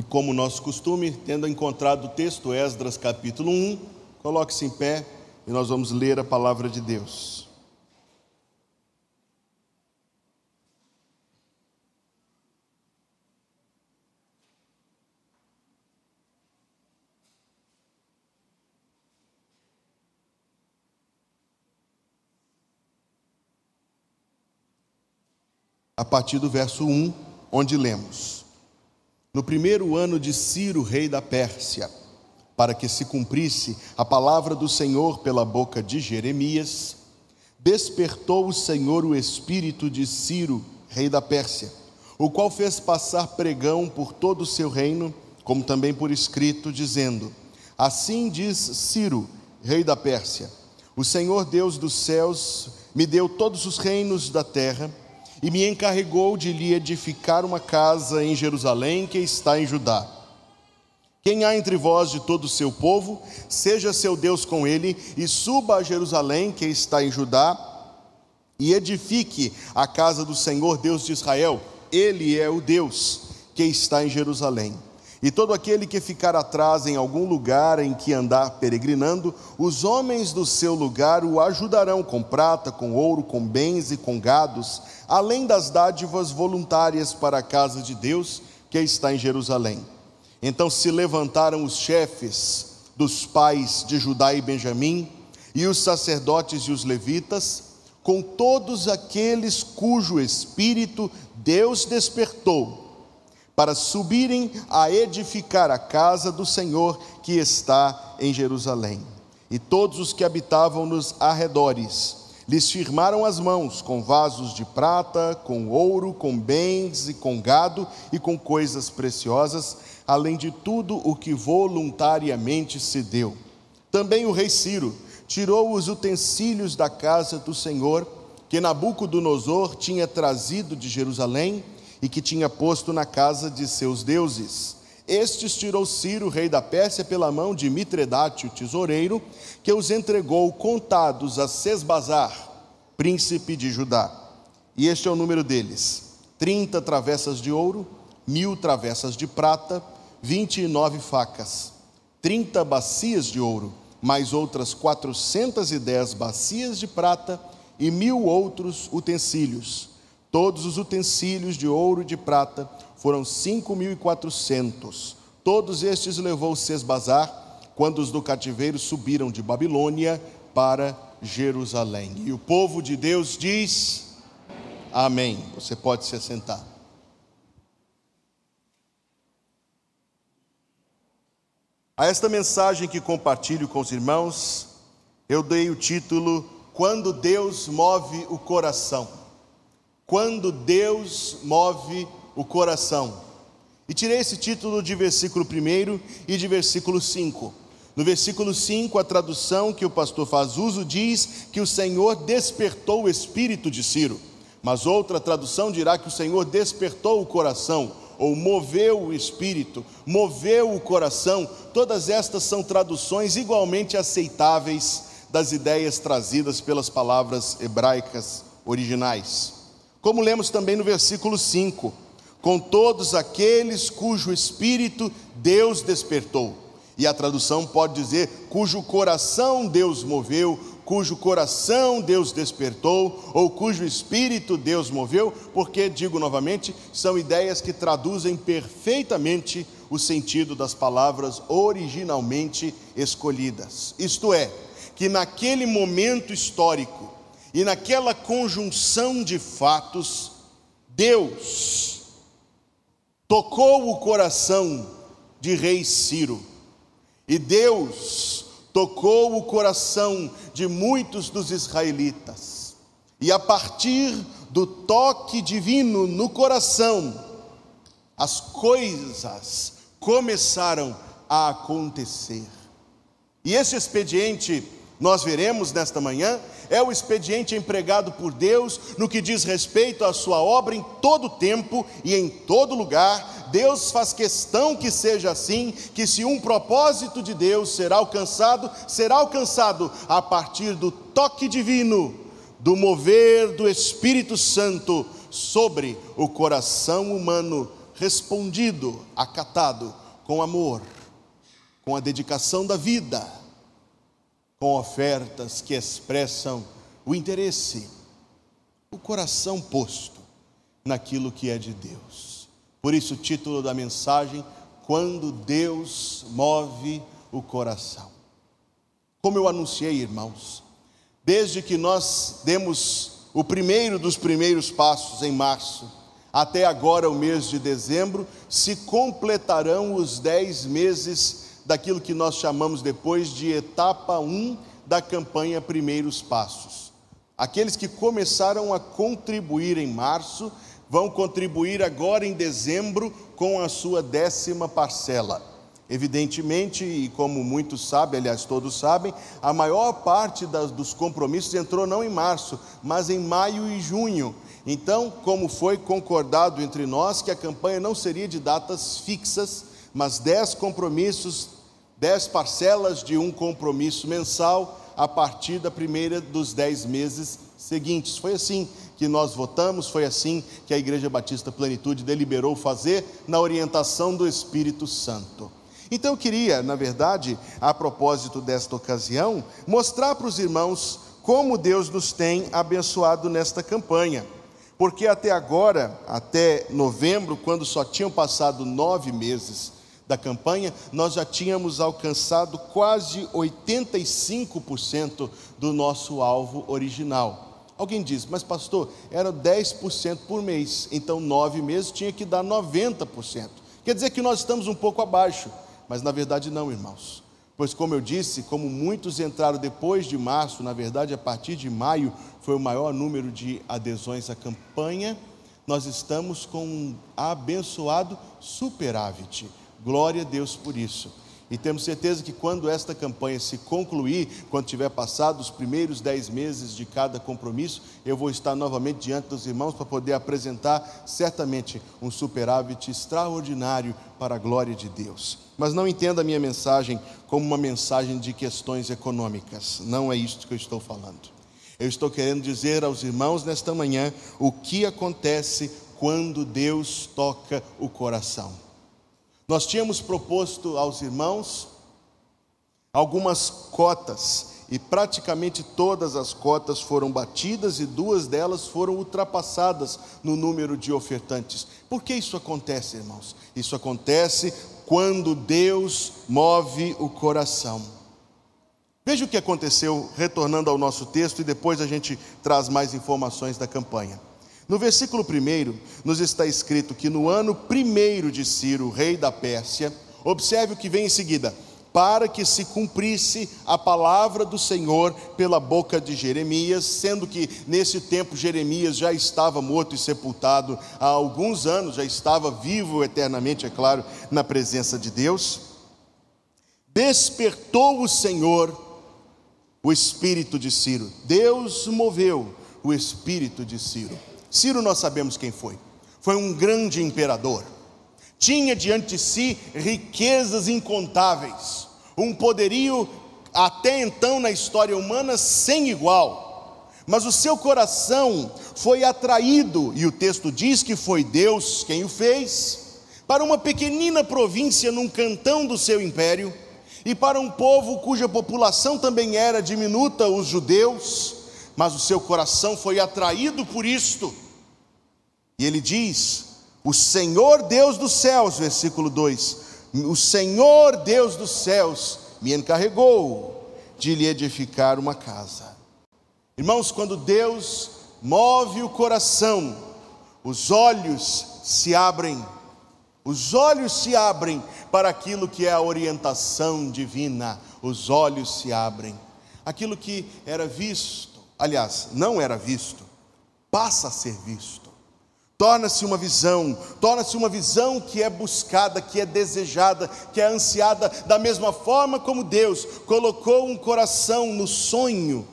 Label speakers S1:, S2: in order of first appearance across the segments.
S1: E como nosso costume, tendo encontrado o texto Esdras capítulo 1, coloque-se em pé e nós vamos ler a palavra de Deus. A partir do verso 1, onde lemos: No primeiro ano de Ciro, rei da Pérsia, para que se cumprisse a palavra do Senhor pela boca de Jeremias, despertou o Senhor o espírito de Ciro, rei da Pérsia, o qual fez passar pregão por todo o seu reino, como também por escrito, dizendo: Assim diz Ciro, rei da Pérsia: O Senhor Deus dos céus me deu todos os reinos da terra e me encarregou de lhe edificar uma casa em Jerusalém que está em Judá. Quem há entre vós de todo o seu povo, seja seu Deus com ele, e suba a Jerusalém, que está em Judá, e edifique a casa do Senhor Deus de Israel. Ele é o Deus que está em Jerusalém. E todo aquele que ficar atrás em algum lugar em que andar peregrinando, os homens do seu lugar o ajudarão com prata, com ouro, com bens e com gados, além das dádivas voluntárias para a casa de Deus que está em Jerusalém. Então se levantaram os chefes dos pais de Judá e Benjamim, e os sacerdotes e os levitas, com todos aqueles cujo espírito Deus despertou, para subirem a edificar a casa do Senhor que está em Jerusalém. E todos os que habitavam nos arredores, lhes firmaram as mãos com vasos de prata, com ouro, com bens e com gado e com coisas preciosas, além de tudo o que voluntariamente se deu. Também o rei Ciro tirou os utensílios da casa do Senhor, que Nabucodonosor tinha trazido de Jerusalém e que tinha posto na casa de seus deuses. Estes tirou Ciro, rei da Pérsia, pela mão de Mitredate, o tesoureiro, que os entregou contados a Sesbazar, príncipe de Judá. E este é o número deles: trinta travessas de ouro, mil travessas de prata, vinte e nove facas, trinta bacias de ouro, mais outras quatrocentas e dez bacias de prata e mil outros utensílios. Todos os utensílios de ouro e de prata foram cinco mil e quatrocentos. Todos estes levou Sesbazar quando os do cativeiro subiram de Babilônia para Jerusalém. E o povo de Deus diz: Amém. Você pode se assentar. A esta mensagem que compartilho com os irmãos, eu dei o título Quando Deus move o coração. Quando Deus move o coração. E tirei esse título de versículo 1 e de versículo 5. No versículo 5, a tradução que o pastor faz uso diz que o Senhor despertou o espírito de Ciro. Mas outra tradução dirá que o Senhor despertou o coração ou moveu o espírito, moveu o coração, todas estas são traduções igualmente aceitáveis das ideias trazidas pelas palavras hebraicas originais. Como lemos também no versículo 5: com todos aqueles cujo espírito Deus despertou. E a tradução pode dizer cujo coração Deus moveu, cujo coração Deus despertou, ou cujo espírito Deus moveu, porque, digo novamente, são ideias que traduzem perfeitamente o sentido das palavras originalmente escolhidas. Isto é, que naquele momento histórico e naquela conjunção de fatos, Deus tocou o coração de rei Ciro, e Deus tocou o coração de muitos dos israelitas. E a partir do toque divino no coração, as coisas começaram a acontecer. E esse expediente, nós veremos nesta manhã, é o expediente empregado por Deus no que diz respeito à sua obra em todo tempo e em todo lugar, Deus faz questão que seja assim, que se um propósito de Deus será alcançado, será alcançado a partir do toque divino, do mover do Espírito Santo sobre o coração humano respondido, acatado com amor, com a dedicação da vida, com ofertas que expressam o interesse, o coração posto naquilo que é de Deus. Por isso, o título da mensagem: Quando Deus move o coração. Como eu anunciei, irmãos, desde que nós demos o primeiro dos primeiros passos em março, até agora o mês de dezembro, se completarão os dez meses daquilo que nós chamamos depois de etapa 1 da campanha Primeiros Passos. Aqueles que começaram a contribuir em março vão contribuir agora em dezembro com a sua décima parcela. Evidentemente, e como muitos sabem, aliás, todos sabem, a maior parte das, dos compromissos entrou não em março, mas em maio e junho. Então, como foi concordado entre nós que a campanha não seria de datas fixas, mas dez compromissos, dez parcelas de um compromisso mensal a partir da primeira dos dez meses seguintes. Foi assim que nós votamos, foi assim que a Igreja Batista Plenitude deliberou fazer na orientação do Espírito Santo. Então eu queria, na verdade, a propósito desta ocasião, mostrar para os irmãos como Deus nos tem abençoado nesta campanha. Porque até agora, até novembro, quando só tinham passado nove meses da campanha, nós já tínhamos alcançado quase 85% do nosso alvo original. Alguém diz, mas pastor, era 10% por mês, então nove meses tinha que dar 90%. Quer dizer que nós estamos um pouco abaixo. Mas na verdade não, irmãos. Pois, como eu disse, como muitos entraram depois de março, na verdade, a partir de maio foi o maior número de adesões à campanha, nós estamos com um abençoado superávit. Glória a Deus por isso. E temos certeza que quando esta campanha se concluir, quando tiver passado os primeiros dez meses de cada compromisso, eu vou estar novamente diante dos irmãos para poder apresentar certamente um superávit extraordinário para a glória de Deus. Mas não entenda a minha mensagem como uma mensagem de questões econômicas. Não é isso que eu estou falando. Eu estou querendo dizer aos irmãos nesta manhã o que acontece quando Deus toca o coração. Nós tínhamos proposto aos irmãos algumas cotas e praticamente todas as cotas foram batidas e duas delas foram ultrapassadas no número de ofertantes. Por que isso acontece, irmãos? Isso acontece quando Deus move o coração. Veja o que aconteceu, retornando ao nosso texto, e depois a gente traz mais informações da campanha. No versículo 1, nos está escrito que no ano primeiro de Ciro, rei da Pérsia, observe o que vem em seguida: para que se cumprisse a palavra do Senhor pela boca de Jeremias, sendo que nesse tempo Jeremias já estava morto e sepultado há alguns anos, já estava vivo eternamente, é claro, na presença de Deus. Despertou o Senhor o espírito de Ciro, Deus moveu o espírito de Ciro Ciro, nós sabemos quem foi. Foi um grande imperador. Tinha diante de si riquezas incontáveis, um poderio até então na história humana sem igual. Mas o seu coração foi atraído, e o texto diz que foi Deus quem o fez, para uma pequenina província num cantão do seu império, e para um povo cuja população também era diminuta, os judeus, mas o seu coração foi atraído por isto. E ele diz: O Senhor Deus dos céus, versículo 2: O Senhor Deus dos céus me encarregou de lhe edificar uma casa. Irmãos, quando Deus move o coração, os olhos se abrem, os olhos se abrem para aquilo que é a orientação divina, os olhos se abrem. Aquilo que era visto aliás, não era visto, passa a ser visto. Torna-se uma visão, torna-se uma visão que é buscada, que é desejada, que é ansiada, da mesma forma como Deus colocou um coração no sonho.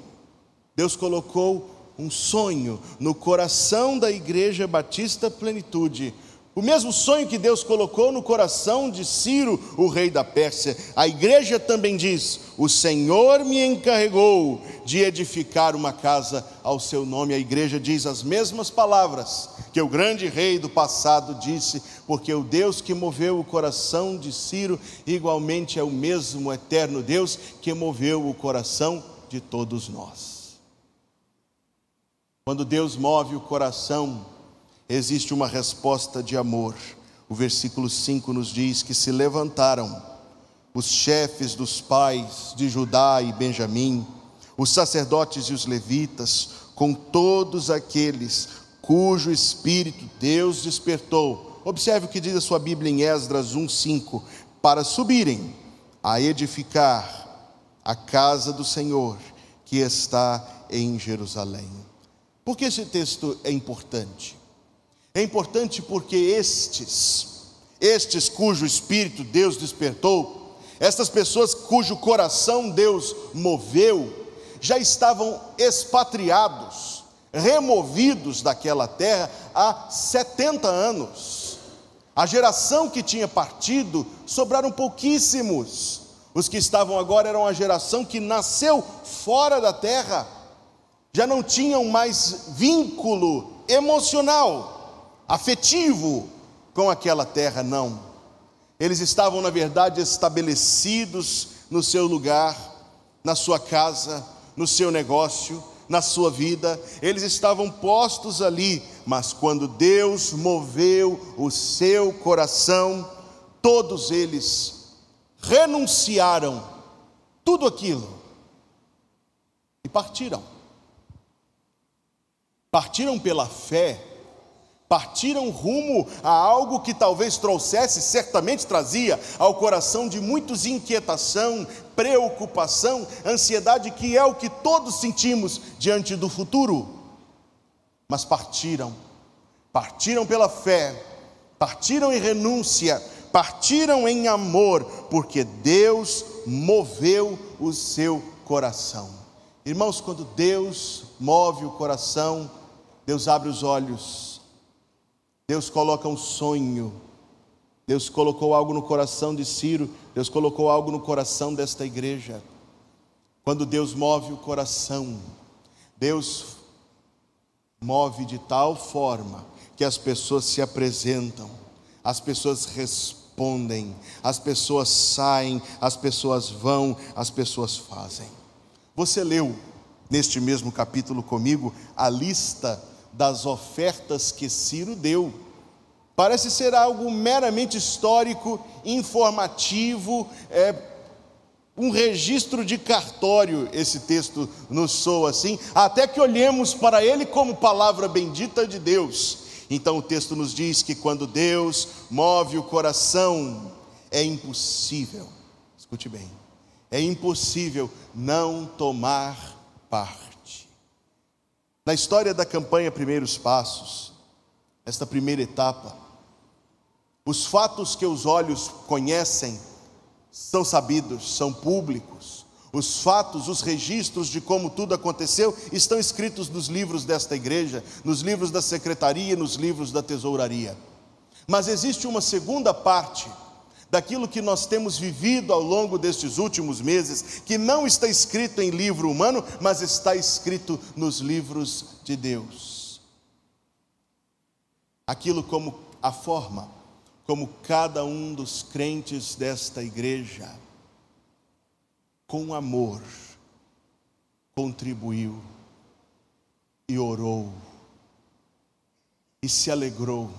S1: Deus colocou um sonho no coração da Igreja Batista Plenitude o mesmo sonho que Deus colocou no coração de Ciro, o rei da Pérsia. A igreja também diz: O Senhor me encarregou de edificar uma casa ao seu nome. A igreja diz as mesmas palavras Porque o grande rei do passado disse: Porque o Deus que moveu o coração de Ciro, igualmente é o mesmo eterno Deus que moveu o coração de todos nós. Quando Deus move o coração, existe uma resposta de amor. O versículo 5 nos diz que se levantaram os chefes dos pais de Judá e Benjamim, os sacerdotes e os levitas, com todos aqueles cujo espírito Deus despertou. Observe o que diz a sua Bíblia em Esdras 1:5, para subirem a edificar a casa do Senhor que está em Jerusalém. Por que esse texto é importante? É importante porque estes, estes cujo espírito Deus despertou, estas pessoas cujo coração Deus moveu, já estavam expatriados, removidos daquela terra há 70 anos. A geração que tinha partido sobraram pouquíssimos. Os que estavam agora eram a geração que nasceu fora da terra, já não tinham mais vínculo emocional, afetivo com aquela terra, não. Eles estavam, na verdade, estabelecidos no seu lugar, na sua casa, no seu negócio, na sua vida, eles estavam postos ali, mas quando Deus moveu o seu coração, todos eles renunciaram tudo aquilo e partiram. Partiram pela fé, partiram rumo a algo que talvez trouxesse, certamente trazia ao coração de muitos inquietação, preocupação, ansiedade, que é o que todos sentimos diante do futuro. Mas partiram, partiram pela fé, partiram em renúncia, partiram em amor, porque Deus moveu o seu coração. Irmãos, quando Deus move o coração, Deus abre os olhos, Deus coloca um sonho, Deus colocou algo no coração de Ciro, Deus colocou algo no coração desta igreja. Quando Deus move o coração, Deus move de tal forma que as pessoas se apresentam, as pessoas respondem, as pessoas saem, as pessoas vão, as pessoas fazem. Você leu neste mesmo capítulo comigo a lista das ofertas que Ciro deu. Parece ser algo meramente histórico, informativo, é, um registro de cartório, esse texto nos soa assim, até que olhemos para ele como palavra bendita de Deus. Então o texto nos diz que quando Deus move o coração, é impossível, escute bem, é impossível não tomar parte. Na história da campanha Primeiros Passos, esta primeira etapa, os fatos que os olhos conhecem são sabidos, são públicos. Os fatos, os registros de como tudo aconteceu estão escritos nos livros desta igreja, nos livros da secretaria, nos livros da tesouraria. Mas existe uma segunda parte daquilo que nós temos vivido ao longo destes últimos meses, que não está escrito em livro humano, mas está escrito nos livros de Deus. Aquilo como a forma como cada um dos crentes desta igreja, com amor, contribuiu e orou e se alegrou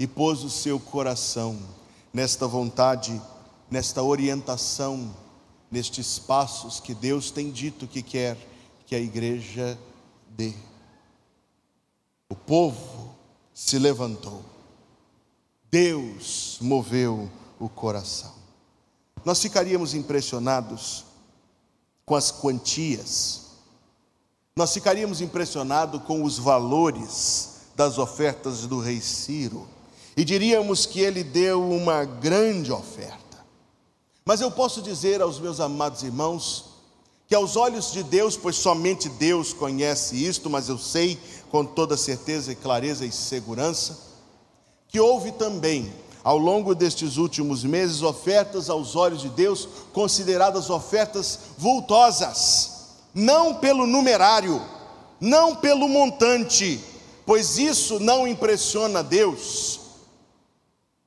S1: e pôs o seu coração nesta vontade, nesta orientação, nestes passos que Deus tem dito que quer que a igreja dê. O povo se levantou, Deus moveu o coração. Nós ficaríamos impressionados com as quantias, nós ficaríamos impressionados com os valores das ofertas do rei Ciro e diríamos que ele deu uma grande oferta. Mas eu posso dizer aos meus amados irmãos, que aos olhos de Deus, pois somente Deus conhece isto, mas eu sei com toda certeza e clareza e segurança, que houve também, ao longo destes últimos meses, ofertas aos olhos de Deus consideradas ofertas vultosas, não pelo numerário, não pelo montante, pois isso não impressiona Deus,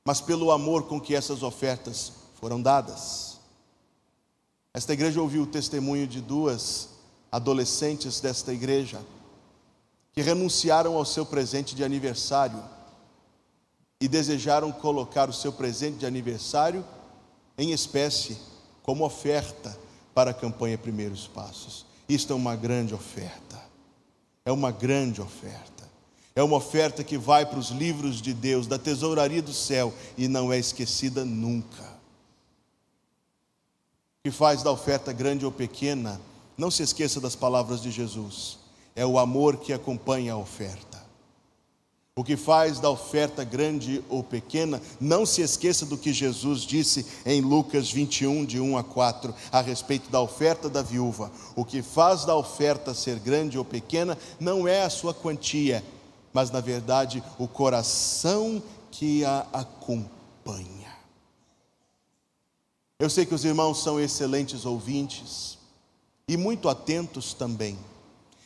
S1: mas pelo amor com que essas ofertas foram dadas. Esta igreja ouviu o testemunho de duas adolescentes desta igreja que renunciaram ao seu presente de aniversário e desejaram colocar o seu presente de aniversário em espécie, como oferta para a campanha Primeiros Passos. Isto é uma grande oferta. É uma grande oferta. É uma oferta que vai para os livros de Deus, da tesouraria do céu, e não é esquecida nunca. O que faz da oferta grande ou pequena, não se esqueça das palavras de Jesus. É o amor que acompanha a oferta. O que faz da oferta grande ou pequena, não se esqueça do que Jesus disse em Lucas 21, de 1 a 4, a respeito da oferta da viúva. O que faz da oferta ser grande ou pequena não é a sua quantia, mas na verdade o coração que a acompanha. Eu sei que os irmãos são excelentes ouvintes e muito atentos também.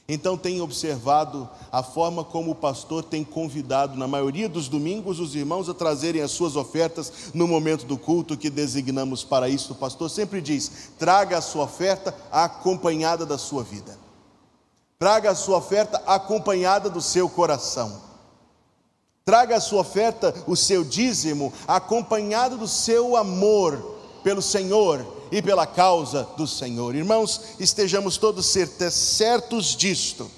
S1: Então tem observado a forma como o pastor tem convidado, na maioria dos domingos, os irmãos a trazerem as suas ofertas no momento do culto que designamos para isso. O pastor sempre diz: traga a sua oferta acompanhada da sua vida, traga a sua oferta acompanhada do seu coração, traga a sua oferta, o seu dízimo, acompanhado do seu amor pelo Senhor e pela causa do Senhor. Irmãos, estejamos todos certos disto,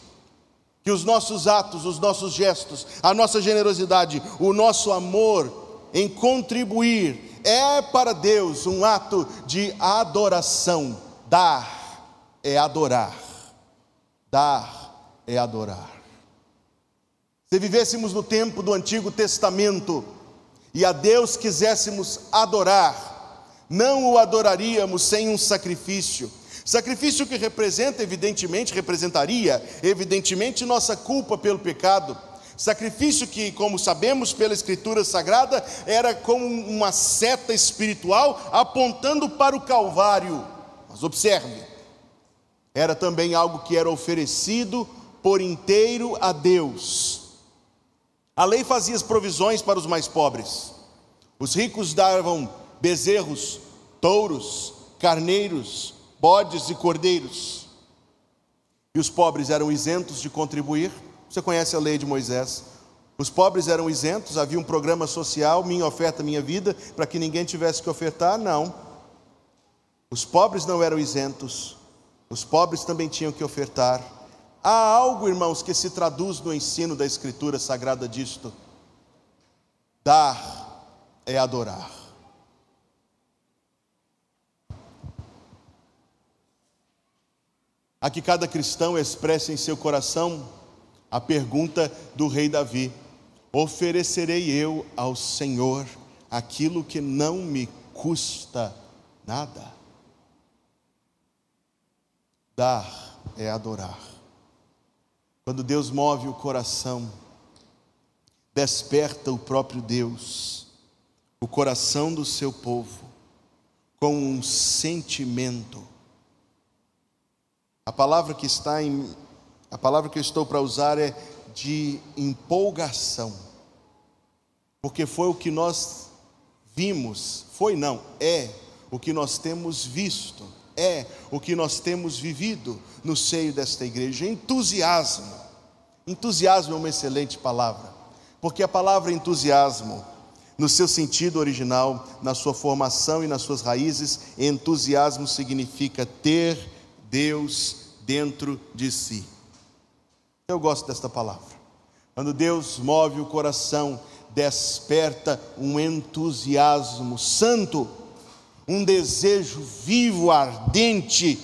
S1: que os nossos atos, os nossos gestos, a nossa generosidade, o nosso amor em contribuir é para Deus um ato de adoração. Dar é adorar. Dar é adorar. Se vivêssemos no tempo do Antigo Testamento e a Deus quiséssemos adorar, não o adoraríamos sem um sacrifício. Sacrifício que representa, evidentemente, representaria, evidentemente, nossa culpa pelo pecado. Sacrifício que, como sabemos pela Escritura Sagrada, era como uma seta espiritual apontando para o Calvário. Mas observe, era também algo que era oferecido por inteiro a Deus. A lei fazia as provisões para os mais pobres. Os ricos davam bezerros, touros, carneiros, bodes e cordeiros. E os pobres eram isentos de contribuir. Você conhece a lei de Moisés? Os pobres eram isentos, havia um programa social, minha oferta, minha vida, para que ninguém tivesse que ofertar? Não. Os pobres não eram isentos, os pobres também tinham que ofertar. Há algo, irmãos, que se traduz no ensino da Escritura Sagrada disto: dar é adorar. a que cada cristão expresse em seu coração a pergunta do rei Davi: Oferecerei eu ao Senhor aquilo que não me custa nada? Dar é adorar. Quando Deus move o coração, desperta o próprio Deus, o coração do seu povo, com um sentimento a palavra que está em a palavra que eu estou para usar é de empolgação. Porque foi o que nós vimos, foi não, é o que nós temos visto, é o que nós temos vivido no seio desta igreja, entusiasmo. Entusiasmo é uma excelente palavra, porque a palavra entusiasmo, no seu sentido original, na sua formação e nas suas raízes, entusiasmo significa ter Deus dentro de si. Eu gosto desta palavra. Quando Deus move o coração, desperta um entusiasmo santo, um desejo vivo, ardente,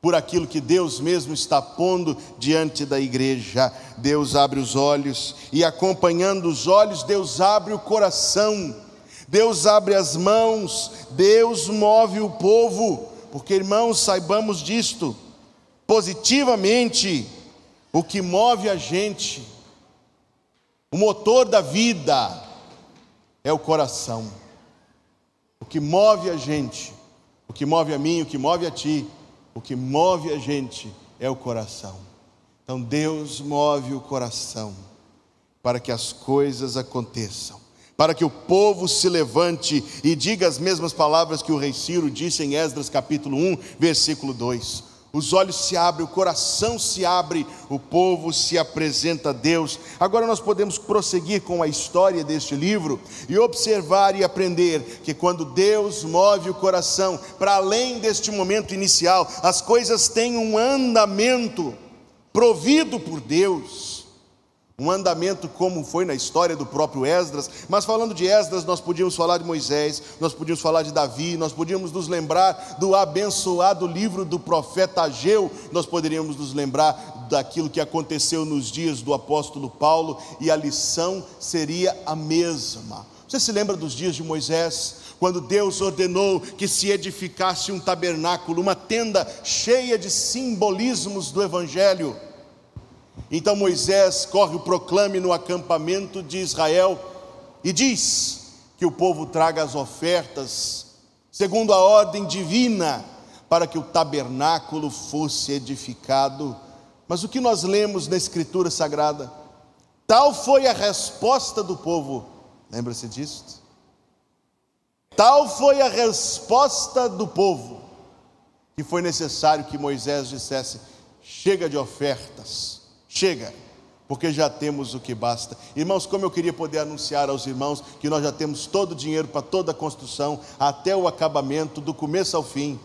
S1: por aquilo que Deus mesmo está pondo diante da igreja. Deus abre os olhos e, acompanhando os olhos, Deus abre o coração, Deus abre as mãos, Deus move o povo porque, irmãos, saibamos disto, positivamente, o que move a gente, o motor da vida, é o coração. O que move a gente, o que move a mim, o que move a ti, o que move a gente é o coração. Então Deus move o coração. para que as coisas aconteçam, para que o povo se levante e diga as mesmas palavras que o rei Ciro disse em Esdras capítulo 1, versículo 2 os olhos se abrem, o coração se abre, o povo se apresenta a Deus. Agora nós podemos prosseguir com a história deste livro e observar e aprender que quando Deus move o coração para além deste momento inicial, as coisas têm um andamento provido por Deus um andamento como foi na história do próprio Esdras, mas falando de Esdras, nós podíamos falar de Moisés, nós podíamos falar de Davi, nós podíamos nos lembrar do abençoado livro do profeta Ageu, nós poderíamos nos lembrar daquilo que aconteceu nos dias do apóstolo Paulo, e a lição seria a mesma. Você se lembra dos dias de Moisés? Quando Deus ordenou que se edificasse um tabernáculo, uma tenda cheia de simbolismos do Evangelho, então Moisés corre o proclame no acampamento de Israel e diz que o povo traga as ofertas segundo a ordem divina para que o tabernáculo fosse edificado. Mas o que nós lemos na Escritura Sagrada? Tal foi a resposta do povo. Lembra-se disso? Tal foi a resposta do povo que foi necessário que Moisés dissesse: chega de ofertas Chega, porque já temos o que basta. Irmãos, como eu queria poder anunciar aos irmãos que nós já temos todo o dinheiro para toda a construção, até o acabamento, do começo ao fim.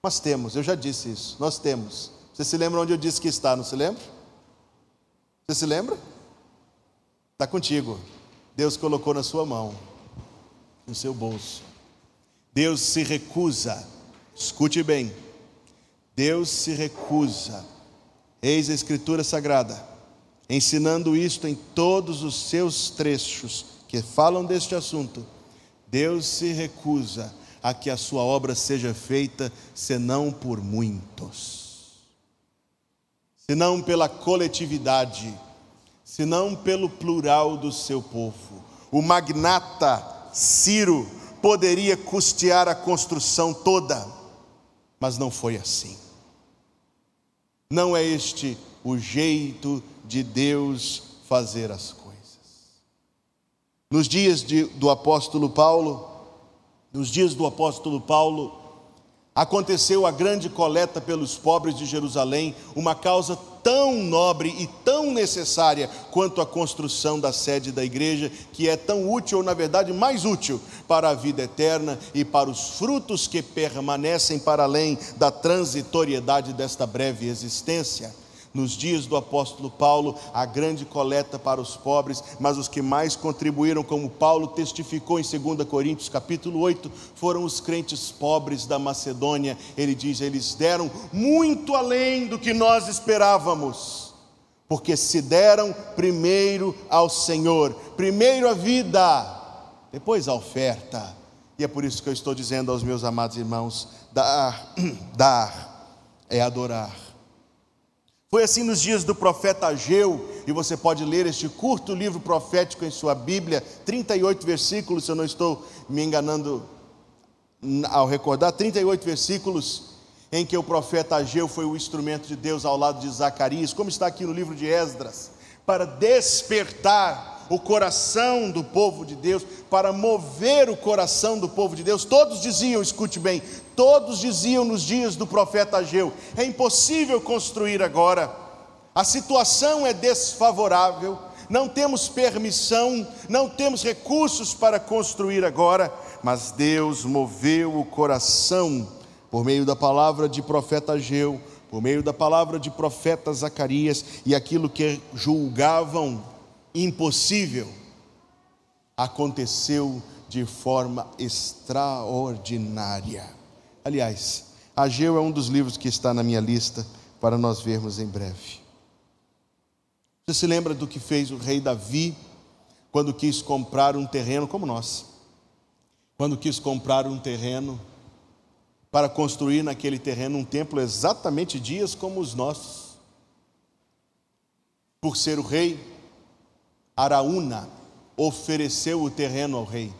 S1: Mas temos, eu já disse isso, nós temos. Você se lembra onde eu disse que está, não se lembra? Você se lembra? Está contigo. Deus colocou na sua mão, no seu bolso. Deus se recusa, escute bem, Deus se recusa Eis a Escritura Sagrada, ensinando isto em todos os seus trechos que falam deste assunto. Deus se recusa a que a sua obra seja feita senão por muitos, senão pela coletividade, senão pelo plural do seu povo. O magnata Ciro poderia custear a construção toda, mas não foi assim. Não é este o jeito de Deus fazer as coisas. Nos dias de, do apóstolo Paulo, nos dias do apóstolo Paulo, aconteceu a grande coleta pelos pobres de Jerusalém, uma causa tão nobre e tão necessária quanto a construção da sede da igreja, que é tão útil, ou na verdade mais útil, para a vida eterna e para os frutos que permanecem para além da transitoriedade desta breve existência nos dias do apóstolo Paulo, a grande coleta para os pobres, mas os que mais contribuíram, como Paulo testificou em 2 Coríntios capítulo 8, foram os crentes pobres da Macedônia. Ele diz: eles deram muito além do que nós esperávamos, porque se deram primeiro ao Senhor, primeiro a vida, depois a oferta. E é por isso que eu estou dizendo aos meus amados irmãos: dar, dar é adorar foi assim nos dias do profeta Ageu, e você pode ler este curto livro profético em sua Bíblia, 38 versículos, se eu não estou me enganando ao recordar, 38 versículos em que o profeta Ageu foi o instrumento de Deus ao lado de Zacarias, como está aqui no livro de Esdras, para despertar o coração do povo de Deus, para mover o coração do povo de Deus. Todos diziam, escute bem, todos diziam nos dias do profeta Ageu: é impossível construir agora, a situação é desfavorável, não temos permissão, não temos recursos para construir agora, mas Deus moveu o coração por meio da palavra de profeta Ageu, por meio da palavra de profeta Zacarias e aquilo que julgavam impossível aconteceu de forma extraordinária. Aliás, Ageu é um dos livros que está na minha lista para nós vermos em breve. Você se lembra do que fez o rei Davi quando quis comprar um terreno como nós? Quando quis comprar um terreno para construir naquele terreno um templo exatamente dias como os nossos. Por ser o rei, Araúna ofereceu o terreno ao rei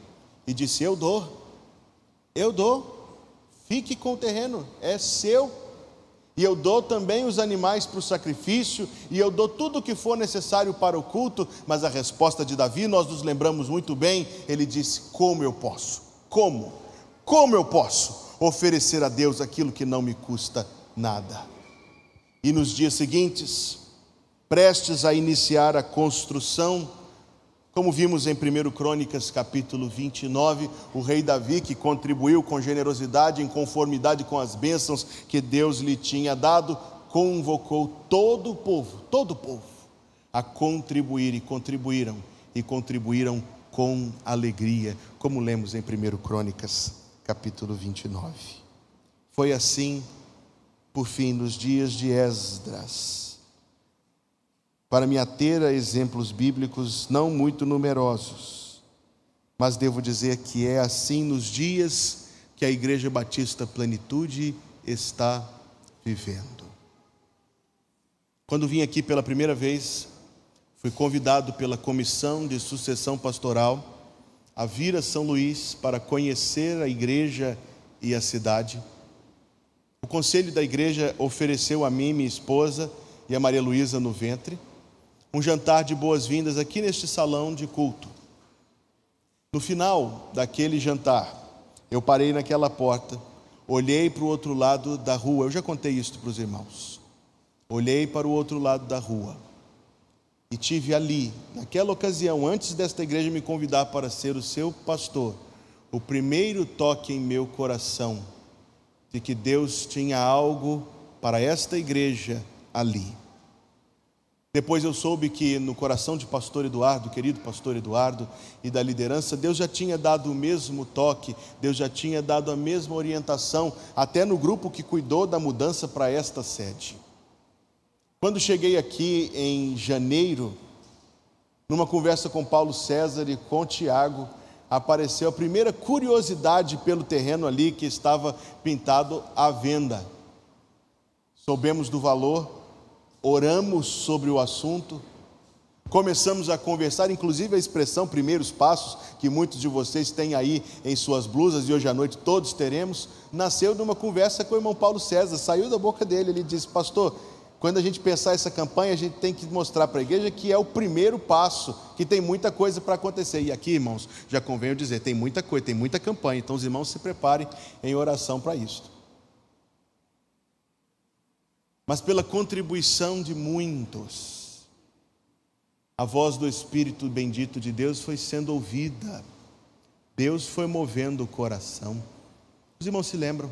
S1: e disse: Eu dou, eu dou, fique com o terreno, é seu. e eu dou também os animais para o sacrifício, e eu dou tudo o que for necessário para o culto. Mas a resposta de Davi, nós nos lembramos muito bem, ele disse: Como eu posso? Como? Como eu posso oferecer a Deus aquilo que não me custa nada? E nos dias seguintes, prestes a iniciar a construção, como vimos em 1 Crônicas capítulo 29, o rei Davi, que contribuiu com generosidade, em conformidade com as bênçãos que Deus lhe tinha dado, convocou todo o povo, todo o povo, a contribuir e contribuíram, e contribuíram com alegria, como lemos em 1 Crônicas capítulo 29. Foi assim por fim, nos dias de Esdras, para me ater a exemplos bíblicos não muito numerosos, mas devo dizer que é assim nos dias que a Igreja Batista Plenitude está vivendo. Quando vim aqui pela primeira vez, fui convidado pela Comissão de Sucessão Pastoral a vir a São Luís para conhecer a igreja e a cidade. O conselho da igreja ofereceu a mim, minha esposa e a Maria Luísa no ventre, um jantar de boas-vindas aqui neste salão de culto. No final daquele jantar, eu parei naquela porta, olhei para o outro lado da rua, eu já contei isso para os irmãos. Olhei para o outro lado da rua e tive ali, naquela ocasião, antes desta igreja me convidar para ser o seu pastor, o primeiro toque em meu coração de que Deus tinha algo para esta igreja ali. Depois eu soube que no coração de pastor Eduardo, querido pastor Eduardo, e da liderança, Deus já tinha dado o mesmo toque, Deus já tinha dado a mesma orientação, até no grupo que cuidou da mudança para esta sede. Quando cheguei aqui em janeiro, numa conversa com Paulo César e com Tiago, apareceu a primeira curiosidade pelo terreno ali que estava pintado à venda. Soubemos do valor, oramos sobre o assunto, começamos a conversar, inclusive a expressão primeiros passos, que muitos de vocês têm aí em suas blusas e hoje à noite todos teremos, nasceu numa conversa com o irmão Paulo César, saiu da boca dele, ele disse: Pastor, quando a gente pensar essa campanha, a gente tem que mostrar para a igreja que é o primeiro passo, que tem muita coisa para acontecer. E aqui, irmãos, já convém eu dizer, tem muita coisa, tem muita campanha, então os irmãos se preparem em oração para isso. Mas pela contribuição de muitos, a voz do Espírito bendito de Deus foi sendo ouvida. Deus foi movendo o coração. Os irmãos se lembram?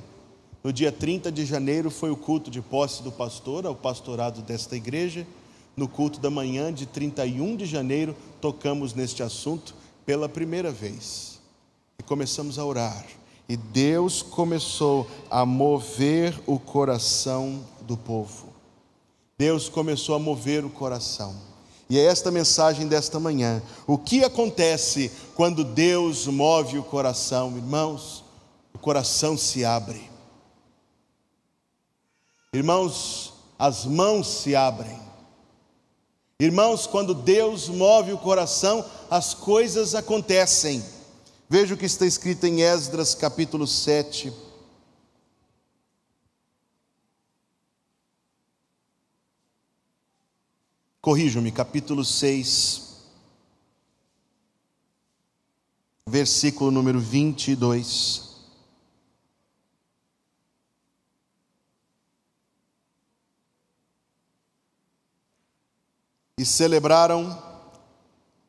S1: No dia 30 de janeiro foi o culto de posse do pastor, ao pastorado desta igreja. No culto da manhã de 31 de janeiro, tocamos neste assunto pela primeira vez. E começamos a orar. E Deus começou a mover o coração do povo. Deus começou a mover o coração. E é esta mensagem desta manhã. O que acontece quando Deus move o coração, irmãos? O coração se abre. Irmãos, as mãos se abrem. Irmãos, quando Deus move o coração, as coisas acontecem. Veja o que está escrito em Esdras capítulo 7. Corrijam-me, capítulo 6, versículo número 22. e celebraram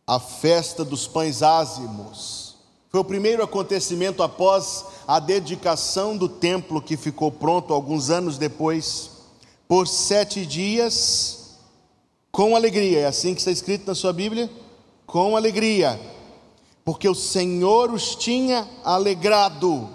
S1: a festa dos pães ázimos. Foi o primeiro acontecimento após a dedicação do templo que ficou pronto alguns anos depois, por sete dias, com alegria. É assim que está escrito na sua Bíblia? Com alegria, porque o Senhor os tinha alegrado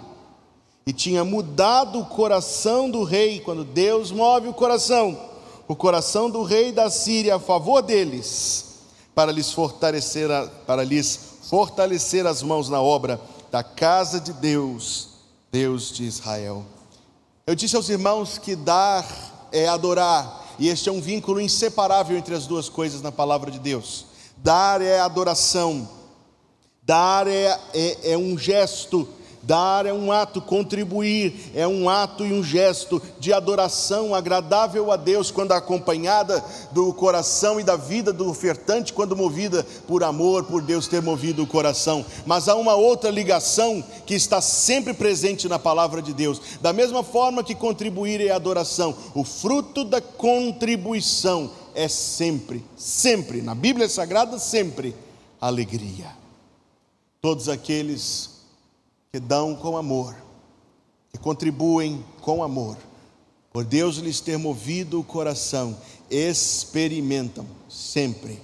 S1: e tinha mudado o coração do rei. Quando Deus move o coração, o coração do rei da Síria a favor deles, para lhes fortalecer, para lhes fortalecer as mãos na obra da casa de Deus, Deus de Israel. Eu disse aos irmãos que dar é adorar, e este é um vínculo inseparável entre as duas coisas na palavra de Deus. Dar é adoração, dar é, é, é um gesto Dar é um ato, contribuir é um ato e um gesto de adoração agradável a Deus, quando acompanhada do coração e da vida do ofertante, quando movida por amor, por Deus ter movido o coração. Mas há uma outra ligação que está sempre presente na palavra de Deus. Da mesma forma que contribuir é adoração, o fruto da contribuição é sempre, sempre, na Bíblia Sagrada, sempre alegria. Todos aqueles que dão com amor, que contribuem com amor, por Deus lhes ter movido o coração, experimentam sempre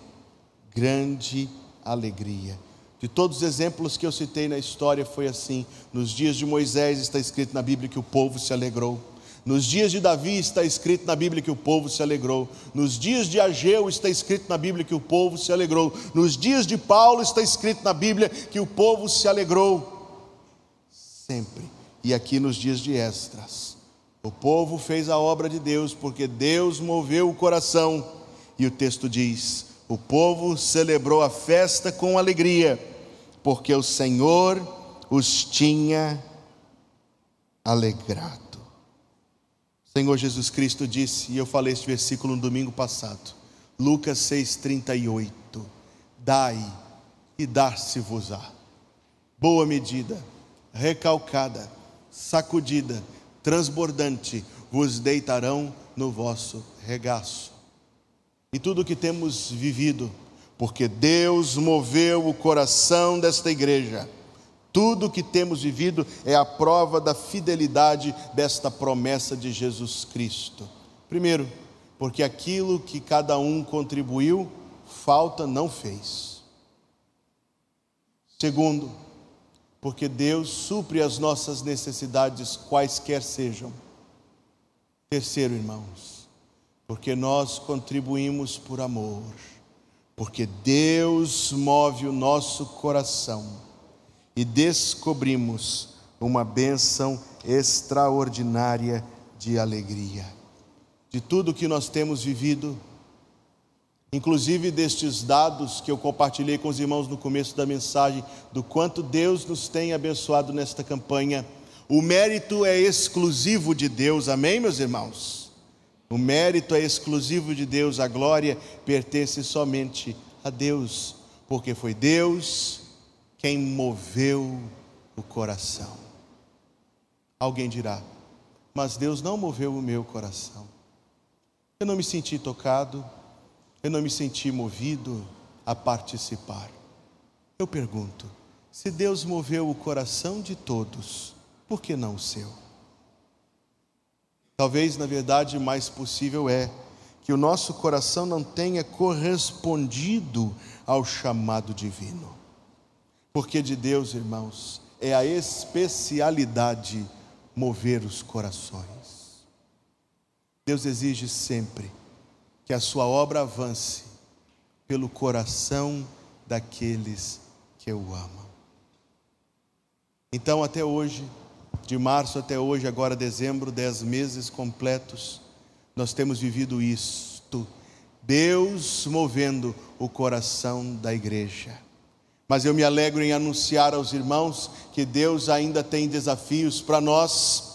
S1: grande alegria. De todos os exemplos que eu citei na história, foi assim. Nos dias de Moisés está escrito na Bíblia que o povo se alegrou. Nos dias de Davi está escrito na Bíblia que o povo se alegrou. Nos dias de Ageu está escrito na Bíblia que o povo se alegrou. Nos dias de Paulo está escrito na Bíblia que o povo se alegrou sempre. E aqui nos dias de Esdras, o povo fez a obra de Deus, porque Deus moveu o coração, e o texto diz: o povo celebrou a festa com alegria, porque o Senhor os tinha alegrado. O Senhor Jesus Cristo disse, e eu falei este versículo no domingo passado, Lucas 6,38: Dai e dar-se-vos-á, boa medida recalcada, sacudida, transbordante, vos deitarão no vosso regaço. E tudo o que temos vivido, porque Deus moveu o coração desta igreja, tudo o que temos vivido é a prova da fidelidade desta promessa de Jesus Cristo. Primeiro, porque aquilo que cada um contribuiu, falta não fez. Segundo, porque Deus supre as nossas necessidades, quaisquer sejam. Terceiro, irmãos, porque nós contribuímos por amor, porque Deus move o nosso coração e descobrimos uma bênção extraordinária de alegria. De tudo que nós temos vivido, inclusive destes dados que eu compartilhei com os irmãos no começo da mensagem, do quanto Deus nos tem abençoado nesta campanha. O mérito é exclusivo de Deus, amém, meus irmãos? O mérito é exclusivo de Deus, a glória pertence somente a Deus, porque foi Deus quem moveu o coração. Alguém dirá, mas Deus não moveu o meu coração. Eu não me senti tocado, eu não me senti movido a participar. Eu pergunto: se Deus moveu o coração de todos, por que não o seu? Talvez, na verdade, mais possível é que o nosso coração não tenha correspondido ao chamado divino. Porque de Deus, irmãos, é a especialidade mover os corações. Deus exige sempre que a sua obra avance pelo coração daqueles que o amam. Então, até hoje, de março até hoje, agora dezembro, dez meses completos, nós temos vivido isto. Deus movendo o coração da igreja. Mas eu me alegro em anunciar aos irmãos que Deus ainda tem desafios para nós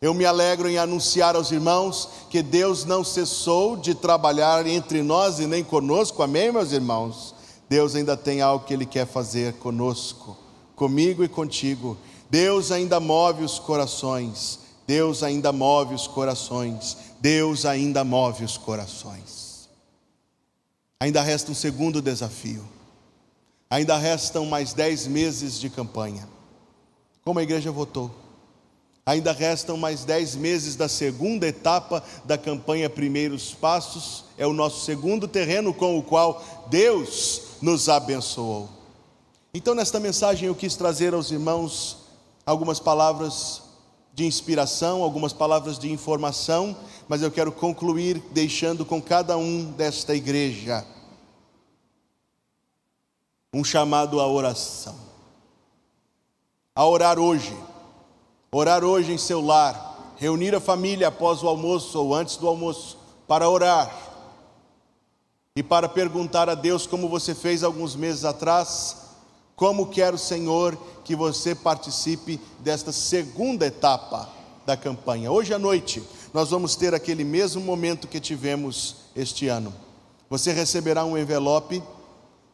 S1: eu me alegro em anunciar aos irmãos que Deus não cessou de trabalhar entre nós e nem conosco, amém, meus irmãos? Deus ainda tem algo que Ele quer fazer conosco, comigo e contigo. Deus ainda move os corações, Deus ainda move os corações, Deus ainda move os corações. Ainda resta um segundo desafio, ainda restam mais dez meses de campanha. Como a igreja votou? Ainda restam mais dez meses da segunda etapa da campanha Primeiros Passos, é o nosso segundo terreno com o qual Deus nos abençoou. Então, nesta mensagem, eu quis trazer aos irmãos algumas palavras de inspiração, algumas palavras de informação, mas eu quero concluir deixando com cada um desta igreja um chamado à oração. A orar hoje Orar hoje em seu lar, reunir a família após o almoço ou antes do almoço para orar e para perguntar a Deus como você fez alguns meses atrás, Como quer o Senhor que você participe desta segunda etapa da campanha. Hoje à noite, nós vamos ter aquele mesmo momento que tivemos este ano. Você receberá um envelope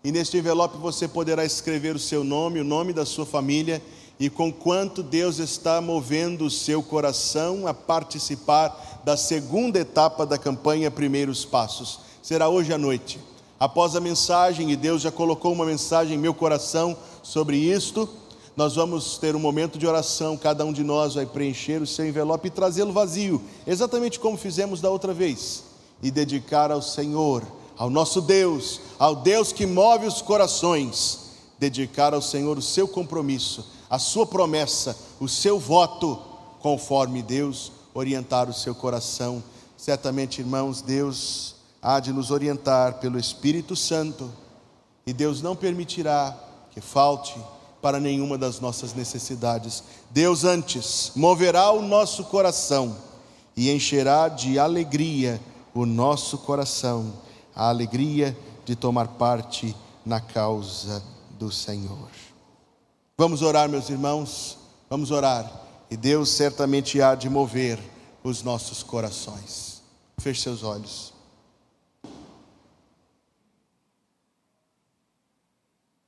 S1: e neste envelope você poderá escrever o seu nome, o nome da sua família e com quanto Deus está movendo o seu coração a participar da segunda etapa da campanha Primeiros Passos. Será hoje à noite. Após a mensagem, e Deus já colocou uma mensagem em meu coração sobre isto, nós vamos ter um momento de oração. Cada um de nós vai preencher o seu envelope e trazê-lo vazio, exatamente como fizemos da outra vez, e dedicar ao Senhor, ao nosso Deus, ao Deus que move os corações, dedicar ao Senhor o seu compromisso a sua promessa, o seu voto, conforme Deus orientar o seu coração. Certamente, irmãos, Deus há de nos orientar pelo Espírito Santo e Deus não permitirá que falte para nenhuma das nossas necessidades. Deus antes moverá o nosso coração e encherá de alegria o nosso coração, a alegria de tomar parte na causa do Senhor. Vamos orar, meus irmãos, vamos orar, e Deus certamente há de mover os nossos corações. Feche seus olhos.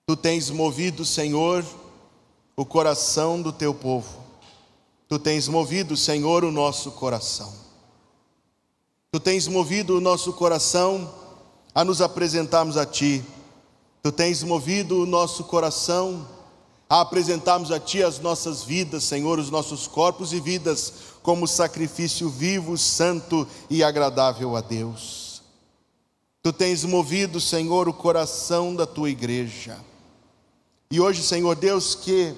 S1: Tu tens movido, Senhor, o coração do teu povo. Tu tens movido, Senhor, o nosso coração. Tu tens movido o nosso coração a nos apresentarmos a Ti. Tu tens movido o nosso coração a apresentarmos a Ti as nossas vidas, Senhor, os nossos corpos e vidas, como sacrifício vivo, santo e agradável a Deus. Tu tens movido, Senhor, o coração da tua igreja. E hoje, Senhor Deus, que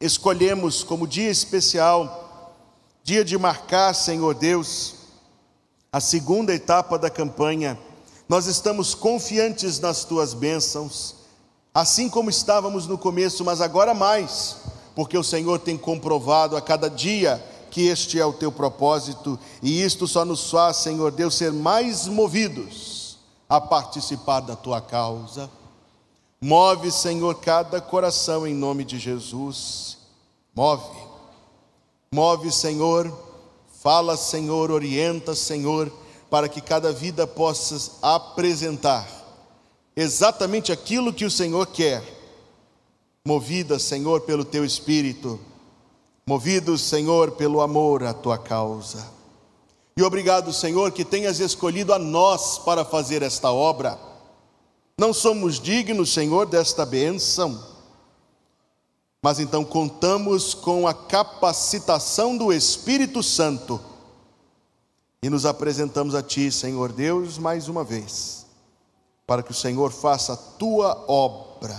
S1: escolhemos como dia especial, dia de marcar, Senhor Deus, a segunda etapa da campanha, nós estamos confiantes nas tuas bênçãos assim como estávamos no começo, mas agora mais, porque o Senhor tem comprovado a cada dia que este é o teu propósito, e isto só nos faz, Senhor Deus, ser mais movidos a participar da tua causa. Move, Senhor, cada coração em nome de Jesus. Move. Move, Senhor. Fala, Senhor, orienta, Senhor, para que cada vida possa apresentar exatamente aquilo que o Senhor quer. Movida, Senhor, pelo teu espírito, movido, Senhor, pelo amor à tua causa. E obrigado, Senhor, que tenhas escolhido a nós para fazer esta obra. Não somos dignos, Senhor, desta bênção, mas então contamos com a capacitação do Espírito Santo e nos apresentamos a Ti, Senhor Deus, mais uma vez para que o Senhor faça a tua obra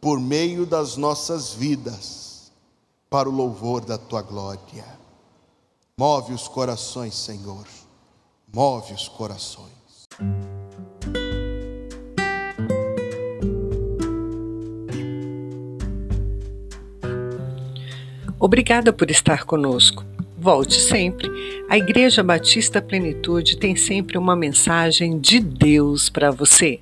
S1: por meio das nossas vidas, para o louvor da tua glória. Move os corações, Senhor, move os corações.
S2: Obrigada por estar conosco. Volte sempre. A Igreja Batista Plenitude tem sempre uma mensagem de Deus para você.